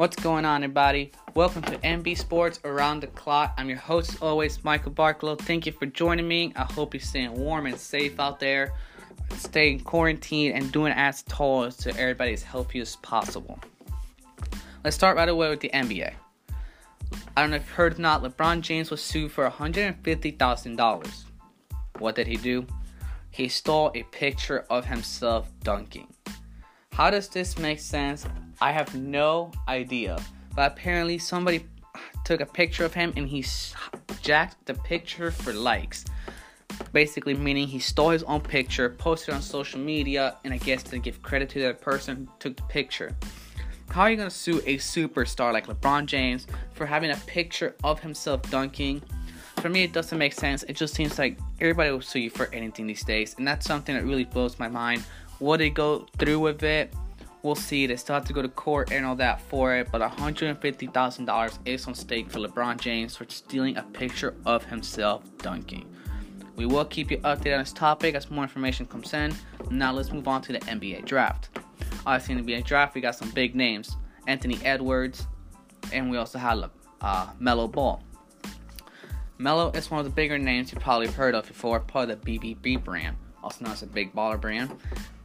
What's going on, everybody? Welcome to MB Sports Around the Clock. I'm your host, as always, Michael Barklow. Thank you for joining me. I hope you're staying warm and safe out there, staying quarantined, and doing as tall to everybody as healthy as possible. Let's start right away with the NBA. I don't know if you've heard or not, LeBron James was sued for $150,000. What did he do? He stole a picture of himself dunking. How does this make sense? I have no idea. But apparently, somebody took a picture of him and he jacked the picture for likes. Basically, meaning he stole his own picture, posted on social media, and I guess to give credit to that person who took the picture. How are you gonna sue a superstar like LeBron James for having a picture of himself dunking? For me, it doesn't make sense. It just seems like everybody will sue you for anything these days, and that's something that really blows my mind. Will they go through with it? We'll see. They still have to go to court and all that for it, but $150,000 is on stake for LeBron James for stealing a picture of himself dunking. We will keep you updated on this topic as more information comes in. Now let's move on to the NBA draft. Obviously, in the NBA draft, we got some big names: Anthony Edwards, and we also have uh, Melo Ball. Melo is one of the bigger names you probably heard of before, part of the BBB brand, also known as a Big Baller brand,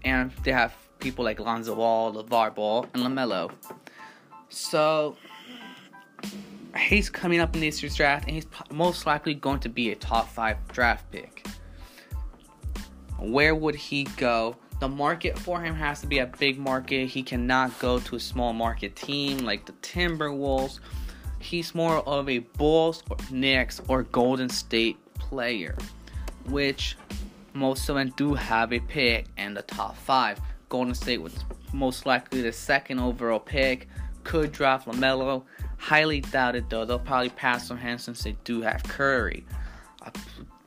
and they have people like Lonzo Ball, LeVar Ball, and LaMelo. So he's coming up in this year's draft, and he's most likely going to be a top five draft pick. Where would he go? The market for him has to be a big market. He cannot go to a small market team like the Timberwolves. He's more of a Bulls, or Knicks, or Golden State player, which most of them do have a pick in the top five. Golden State was most likely the second overall pick. Could draft LaMelo. Highly doubted though. They'll probably pass on him since they do have Curry. A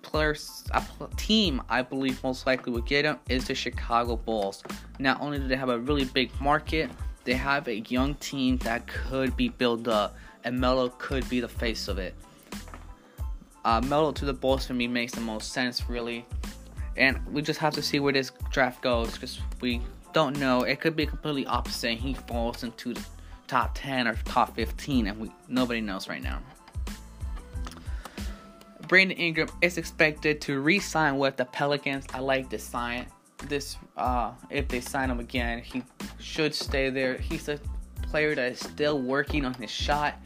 player, a team I believe most likely would get him is the Chicago Bulls. Not only do they have a really big market, they have a young team that could be built up, and Melo could be the face of it. Uh, Melo to the Bulls for me makes the most sense, really and we just have to see where this draft goes because we don't know. It could be completely opposite. He falls into the top 10 or top 15, and we nobody knows right now. Brandon Ingram is expected to re-sign with the Pelicans. I like this sign. This uh, if they sign him again, he should stay there. He's a player that is still working on his shot.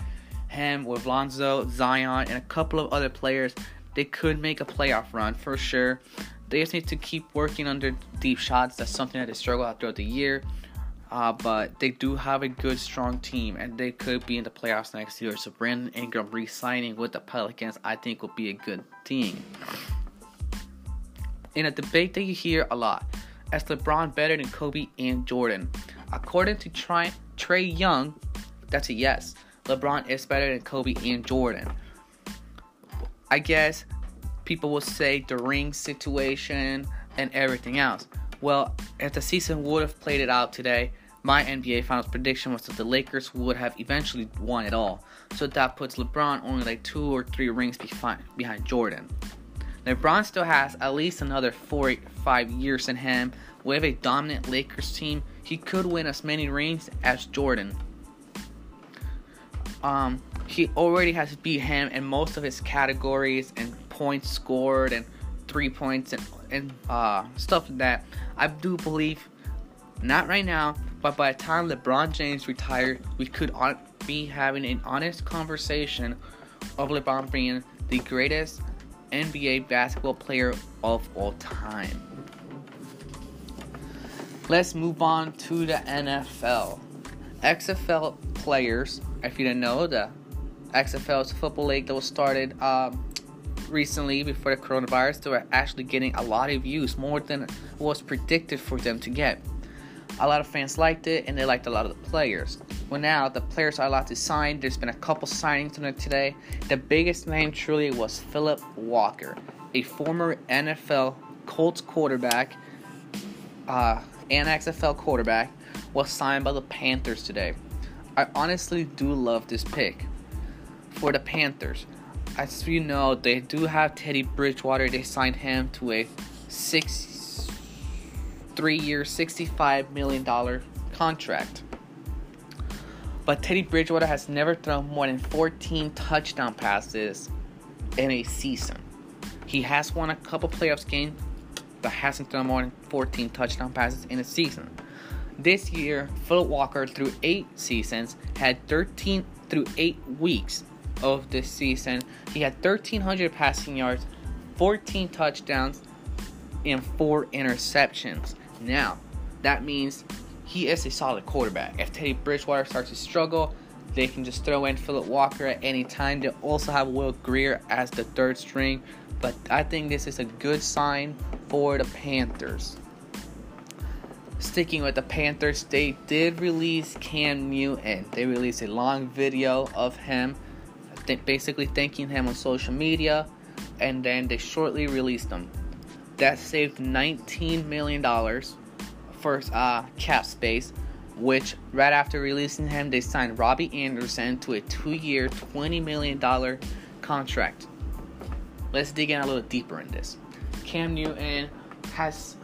Him with Lonzo, Zion, and a couple of other players, they could make a playoff run for sure. They just need to keep working their deep shots. That's something that they struggle out throughout the year. Uh, but they do have a good, strong team, and they could be in the playoffs next year. So Brandon Ingram re-signing with the Pelicans, I think, will be a good thing. In a debate that you hear a lot, is LeBron better than Kobe and Jordan? According to Trae, Trae Young, that's a yes. LeBron is better than Kobe and Jordan. I guess people will say the ring situation and everything else. Well, if the season would have played it out today, my NBA Finals prediction was that the Lakers would have eventually won it all. So that puts LeBron only like two or three rings behind Jordan. LeBron still has at least another four, five years in him. With a dominant Lakers team, he could win as many rings as Jordan. Um, he already has beat him in most of his categories and points scored and three points and, and uh, stuff like that. I do believe, not right now, but by the time LeBron James retired, we could be having an honest conversation of LeBron being the greatest NBA basketball player of all time. Let's move on to the NFL. XFL players, if you didn't know, the XFL is a football league that was started um, recently before the coronavirus. They were actually getting a lot of views, more than was predicted for them to get. A lot of fans liked it, and they liked a lot of the players. Well, now the players are allowed to sign. There's been a couple signings on it today. The biggest name truly was Phillip Walker, a former NFL Colts quarterback uh, and XFL quarterback, was signed by the Panthers today. I honestly do love this pick for the Panthers. As you know, they do have Teddy Bridgewater. They signed him to a six, three-year, sixty-five million dollar contract. But Teddy Bridgewater has never thrown more than 14 touchdown passes in a season. He has won a couple playoffs games, but hasn't thrown more than 14 touchdown passes in a season. This year, Phillip Walker, through eight seasons, had 13 through eight weeks of this season. He had 1,300 passing yards, 14 touchdowns, and four interceptions. Now, that means he is a solid quarterback. If Teddy Bridgewater starts to struggle, they can just throw in Phillip Walker at any time. They also have Will Grier as the third string, but I think this is a good sign for the Panthers. Sticking with the Panthers, they did release Cam Newton. They released a long video of him, th- basically thanking him on social media, and then they shortly released him. That saved $19 million for uh, cap space, which right after releasing him, they signed Robby Anderson to a two year, $20 million contract. Let's dig in a little deeper in this. Cam Newton has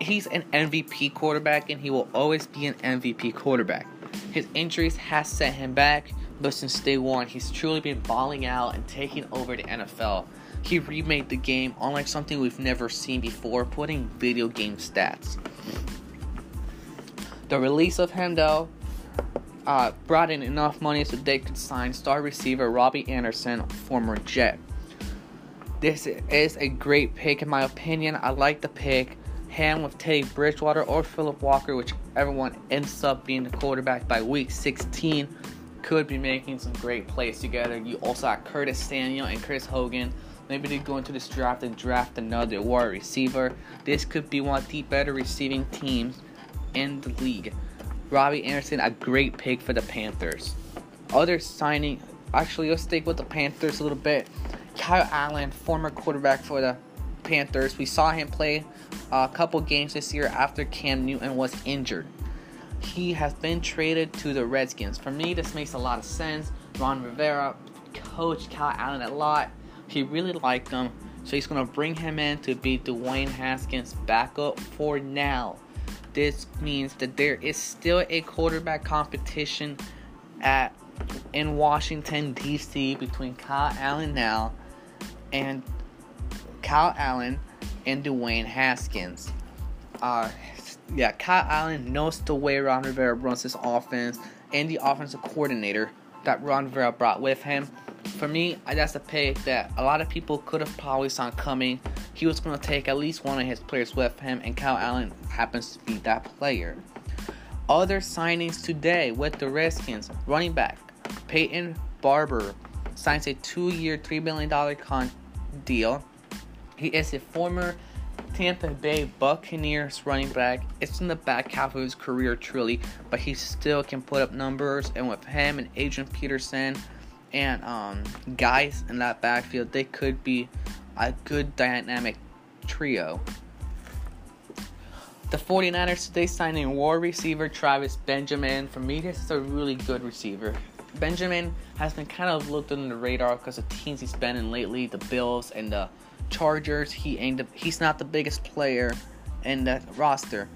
he's an MVP quarterback and he will always be an MVP quarterback. His injuries has set him back, but since day one, he's truly been balling out and taking over the NFL. He remade the game unlike something we've never seen before, putting video game stats. The release of though, uh, brought in enough money so they could sign star receiver Robby Anderson, former Jet. This is a great pick, in my opinion. I like the pick. Him with Teddy Bridgewater or Phillip Walker, which everyone ends up being the quarterback by week 16, could be making some great plays together. You also have Curtis Samuel and Chris Hogan. Maybe they go into this draft and draft another wide receiver. This could be one of the better receiving teams in the league. Robby Anderson, a great pick for the Panthers. Other signing, actually, let's stick with the Panthers a little bit. Kyle Allen, former quarterback for the Panthers, we saw him play a couple games this year after Cam Newton was injured. He has been traded to the Redskins. For me, this makes a lot of sense. Ron Rivera coached Kyle Allen a lot. He really liked him, so he's going to bring him in to be Dwayne Haskins' backup for now this means that there is still a quarterback competition at in Washington D.C. between Kyle Allen now and Kyle Allen and Dwayne Haskins. Uh, yeah, Kyle Allen knows the way Ron Rivera runs his offense and the offensive coordinator that Ron Rivera brought with him. For me, that's a pick that a lot of people could have probably saw coming. He was going to take at least one of his players with him, and Kyle Allen happens to be that player. Other signings today with the Redskins running back Peyton Barber signs a two year, $3 million con- deal. He is a former Tampa Bay Buccaneers running back. It's in the back half of his career, truly, but he still can put up numbers. And with him and Adrian Peterson and um, guys in that backfield, they could be a good dynamic trio. The 49ers today signed a war receiver Travis Benjamin. For me, this is a really good receiver. Benjamin has been kind of looked under the radar because of teams he's been in lately, the Bills and the Chargers. He ain't he's not the biggest player in the roster.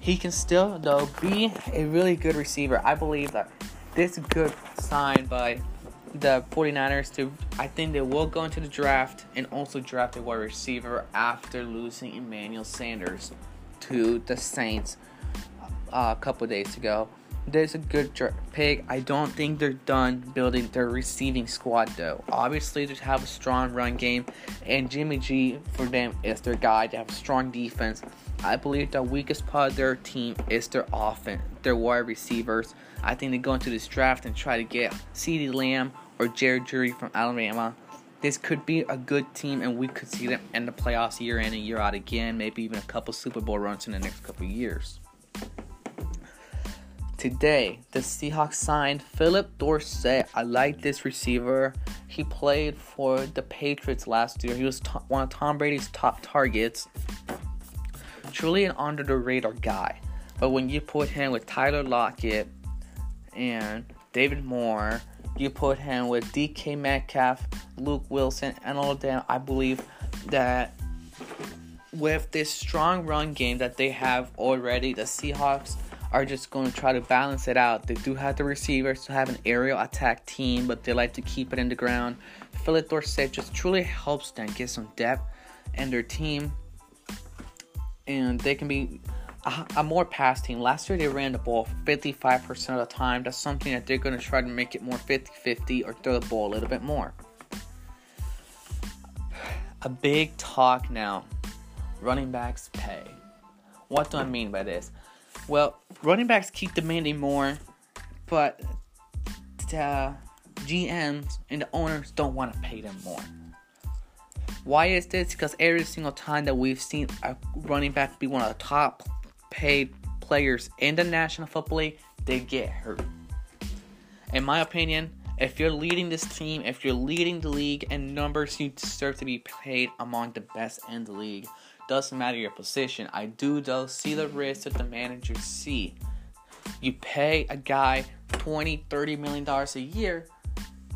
He can still though be a really good receiver. I believe that this good sign by the 49ers to I think they will go into the draft and also draft a wide receiver after losing Emmanuel Sanders to the Saints uh, a couple days ago. There's a good pick. I don't think they're done building their receiving squad though. Obviously, they have a strong run game, and Jimmy G for them is their guy. They have a strong defense. I believe the weakest part of their team is their offense, their wide receivers. I think they go into this draft and try to get CeeDee Lamb or Jared Jeudy from Alabama. This could be a good team, and we could see them in the playoffs year in and year out again. Maybe even a couple Super Bowl runs in the next couple years. Today, the Seahawks signed Phillip Dorsett. I like this receiver. He played for the Patriots last year. He was one of Tom Brady's top targets. Truly an under the radar guy. But when you put him with Tyler Lockett and David Moore you put him with DK Metcalf, Luke Wilson, and all of them. I believe that with this strong run game that they have already, the Seahawks are just going to try to balance it out. They do have the receivers to have an aerial attack team, but they like to keep it in the ground. Phillip Dorsett just truly helps them get some depth in their team, and they can be a, a more pass team. Last year they ran the ball 55% of the time. That's something that they're going to try to make it more 50-50 or throw the ball a little bit more. A big talk now. Running backs pay. What do I mean by this? Well, running backs keep demanding more, but uh, the GMs and the owners don't want to pay them more. Why is this? Because every single time that we've seen a running back be one of the top paid players in the National Football League, they get hurt. In my opinion, if you're leading this team, if you're leading the league in numbers, you deserve to be paid among the best in the league. Doesn't matter your position. I do though see the risk that the managers see. You pay a guy 20, 30 million dollars a year,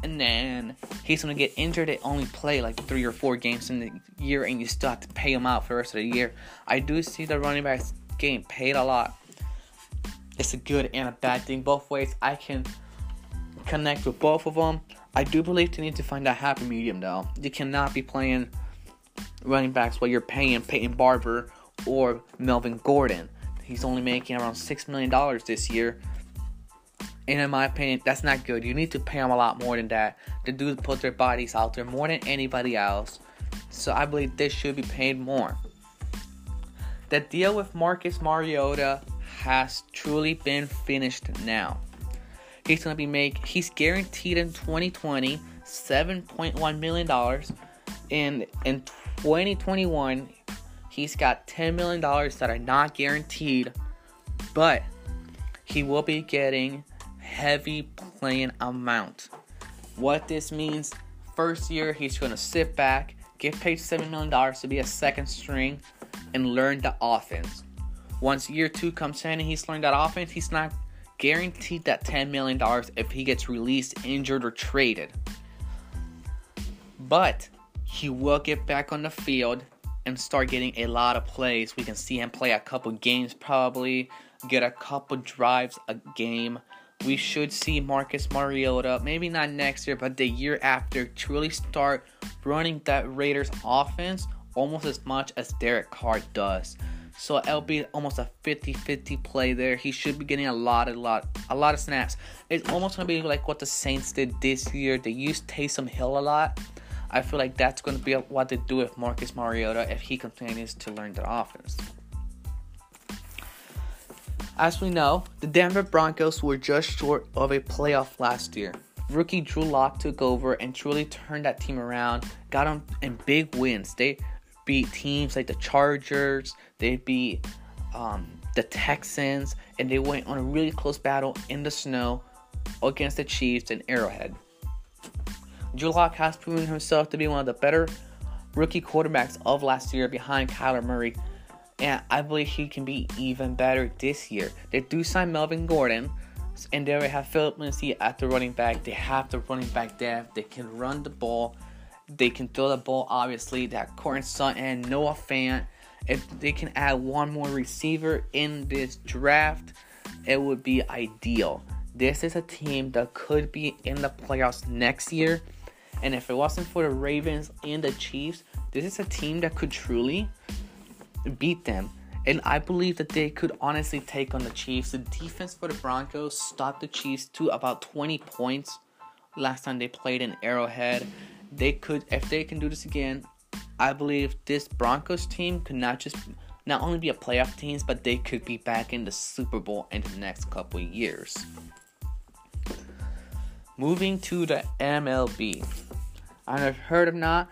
and then he's gonna get injured and only play like three or four games in the year, and you still have to pay him out for the rest of the year. I do see the running backs getting paid a lot. It's a good and a bad thing both ways. I can connect with both of them. I do believe they need to find a happy medium though. You cannot be playing running backs while you're paying Peyton Barber or Melvin Gordon. He's only making around $6 million this year. And in my opinion, that's not good. You need to pay them a lot more than that. The dudes put their bodies out there more than anybody else. So I believe they should be paid more. The deal with Marcus Mariota has truly been finished now. He's gonna be make he's guaranteed in 2020 7.1 million dollars and in 2021, he's got $10 million that are not guaranteed, but he will be getting heavy playing amount. What this means, first year, he's going to sit back, get paid $7 million to be a second string, and learn the offense. Once year two comes in and he's learned that offense, he's not guaranteed that $10 million if he gets released, injured, or traded. But he will get back on the field and start getting a lot of plays. We can see him play a couple games probably, get a couple drives a game. We should see Marcus Mariota, maybe not next year, but the year after, truly start running that Raiders offense almost as much as Derek Carr does. So it'll be almost a 50-50 play there. He should be getting a lot, a lot, a lot of snaps. It's almost gonna be like what the Saints did this year. They used Taysom Hill a lot I feel like that's going to be what they do with Marcus Mariota if he continues to learn the offense. As we know, the Denver Broncos were just short of a playoff last year. Rookie Drew Lock took over and truly turned that team around, got them in big wins. They beat teams like the Chargers, they beat um, the Texans, and they went on a really close battle in the snow against the Chiefs and Arrowhead. Drew has proven himself to be one of the better rookie quarterbacks of last year behind Kyler Murray. And I believe he can be even better this year. They do sign Melvin Gordon, and they have Phillip Lindsay at the running back. They have the running back depth. They can run the ball. They can throw the ball, obviously. That Courtland Sutton Noah Fant. If they can add one more receiver in this draft, it would be ideal. This is a team that could be in the playoffs next year and if it wasn't for the Ravens and the Chiefs, this is a team that could truly beat them. And I believe that they could honestly take on the Chiefs. The defense for the Broncos stopped the Chiefs to about 20 points last time they played in Arrowhead. They could, if they can do this again, I believe this Broncos team could not just not only be a playoff team, but they could be back in the Super Bowl in the next couple years. Moving to the MLB. I have heard of not,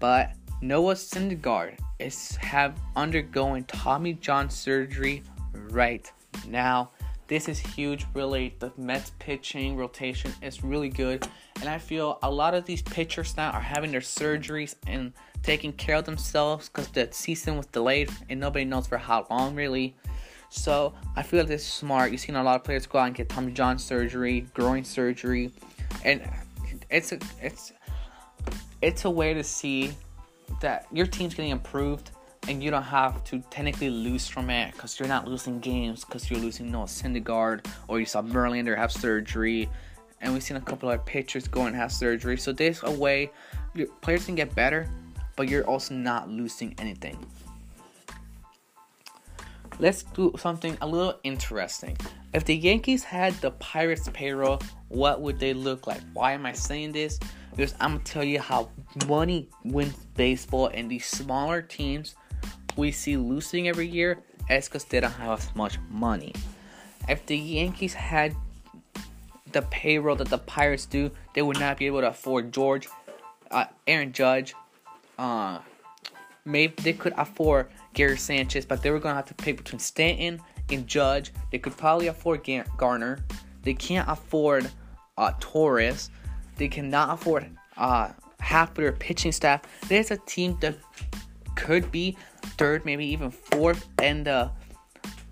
but Noah Syndergaard is have undergoing Tommy John surgery right now. This is huge, really. The Mets pitching rotation is really good, and I feel a lot of these pitchers now are having their surgeries and taking care of themselves because the season was delayed and nobody knows for how long, really. So I feel like this is smart. You've seen a lot of players go out and get Tommy John surgery, groin surgery, and it's a, it's it's a way to see that your team's getting improved and you don't have to technically lose from it because you're not losing games because you're losing Noah Syndergaard or you saw Verlander have surgery, and we've seen a couple of pitchers go and have surgery. So there's a way your players can get better, but you're also not losing anything. Let's do something a little interesting. If the Yankees had the Pirates payroll, what would they look like? Why am I saying this? Because I'm gonna tell you how money wins baseball, and these smaller teams we see losing every year is because they don't have as much money. If the Yankees had the payroll that the Pirates do, they would not be able to afford George, uh, Aaron Judge. Uh, maybe they could afford Gary Sanchez, but they were gonna have to pay between Stanton and Judge. They could probably afford Gardner. They can't afford uh, Torres. They cannot afford uh, half of their pitching staff. There's a team that could be third, maybe even fourth in the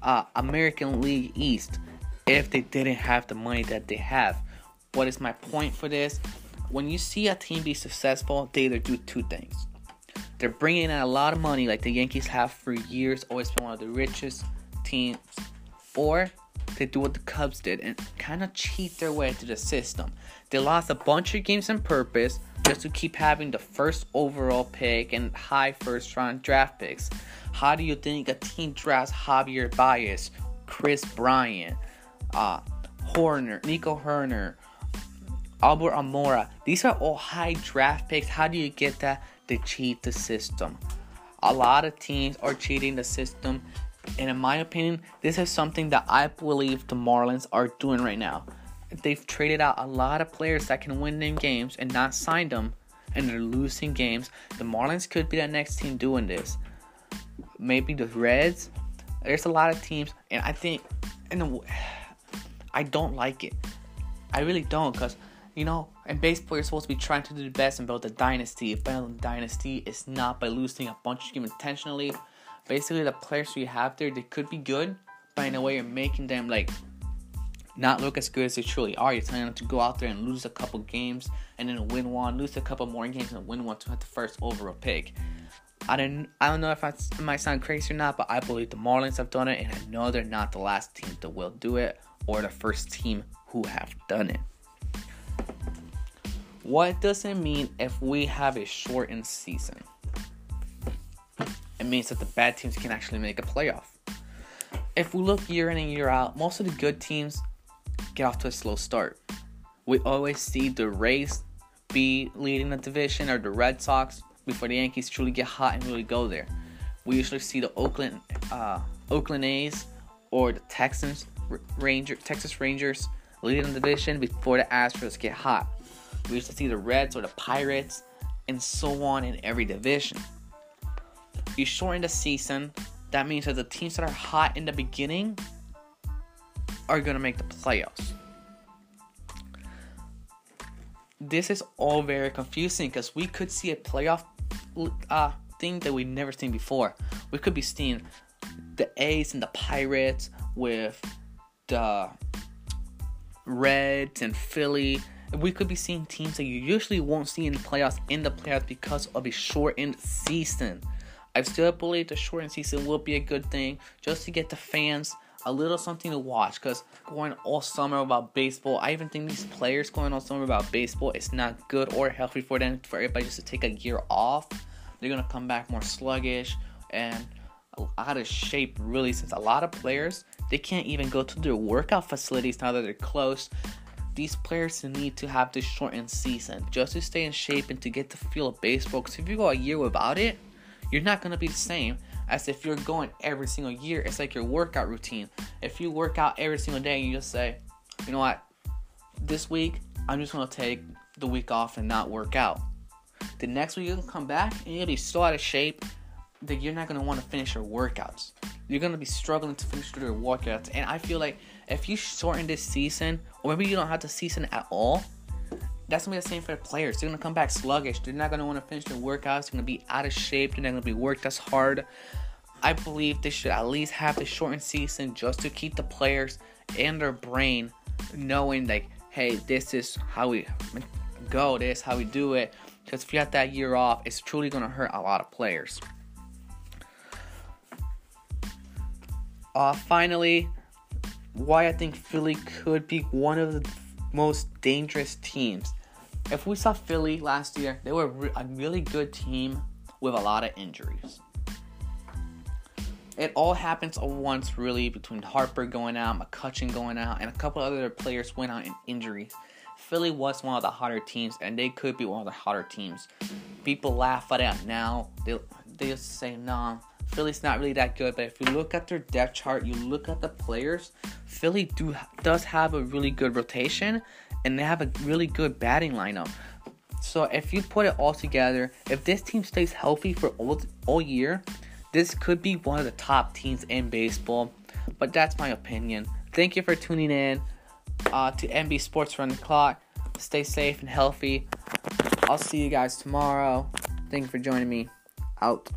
uh, American League East if they didn't have the money that they have. What is my point for this? When you see a team be successful, they either do two things. They're bringing in a lot of money, like the Yankees have for years, always been one of the richest teams, or they do what the Cubs did and kind of cheat their way through the system. They lost a bunch of games on purpose just to keep having the first overall pick and high first round draft picks. How do you think a team drafts Javier Baez, Kris Bryant, uh, Hoerner, Nico Hoerner, Albert Almora? These are all high draft picks. How do you get that? They cheat the system. A lot of teams are cheating the system, and in my opinion, this is something that I believe the Marlins are doing right now they've traded out a lot of players that can win them games and not signed them, and they're losing games. The Marlins could be the next team doing this. Maybe the Reds. There's a lot of teams, and I think, and I don't like it. I really don't, cause you know, in baseball you're supposed to be trying to do the best and build a dynasty. If building a dynasty is not by losing a bunch of games intentionally. Basically, the players you have there, they could be good, but in a way you're making them like not look as good as they truly are. You're telling them to go out there and lose a couple games and then win one, lose a couple more games and win one to have the first overall pick. I don't I don't know if I, might sound crazy or not, but I believe the Marlins have done it, and I know they're not the last team that will do it or the first team who have done it. What does it mean if we have a shortened season? It means that the bad teams can actually make a playoff. If we look year in and year out, most of the good teams get off to a slow start. We always see the Rays be leading the division or the Red Sox before the Yankees truly get hot and really go there. We usually see the Oakland uh, Oakland A's or the Texans Ranger Texas Rangers leading the division before the Astros get hot. We used to see the Reds or the Pirates and so on in every division. You shorten the season, that means that the teams that are hot in the beginning are going to make the playoffs. This is all very confusing because we could see a playoff uh, thing that we've never seen before. We could be seeing the A's and the Pirates with the Reds and Philly. We could be seeing teams that you usually won't see in the playoffs in the playoffs because of a shortened season. I still believe the shortened season will be a good thing just to get the fans a little something to watch because going all summer about baseball, I even think these players going all summer about baseball is not good or healthy for them for everybody just to take a year off. They're gonna come back more sluggish and out of shape really since a lot of players they can't even go to their workout facilities now that they're close. These players need to have this shortened season just to stay in shape and to get the feel of baseball. Because if you go a year without it, you're not gonna be the same as if you're going every single year. It's like your workout routine. If you work out every single day, you just say, you know what, this week I'm just gonna take the week off and not work out. The next week you can come back and you'll be so out of shape that you're not gonna want to finish your workouts. You're gonna be struggling to finish your workouts. And I feel like if you shorten this season, or maybe you don't have the season at all, that's gonna be the same for the players. They're gonna come back sluggish. They're not gonna want to finish their workouts. They're gonna be out of shape. They're not gonna be worked as hard. I believe they should at least have the shortened season just to keep the players and their brain knowing like, hey, this is how we go. This is how we do it. Because if you have that year off, it's truly gonna hurt a lot of players. Uh, finally, why I think Philly could be one of the most dangerous teams. If we saw Philly last year, they were a really good team with a lot of injuries. It all happens at once, really, between Harper going out, McCutchen going out, and a couple other players went out in injuries. Philly was one of the hotter teams, and they could be one of the hotter teams. People laugh at it now. They they just say, "Nah, Philly's not really that good." But if you look at their depth chart, you look at the players. Philly do does have a really good rotation, and they have a really good batting lineup. So if you put it all together, if this team stays healthy for all all year, this could be one of the top teams in baseball. But that's my opinion. Thank you for tuning in uh, to MB Sports Run the Clock. Stay safe and healthy. I'll see you guys tomorrow. Thank you for joining me. Out.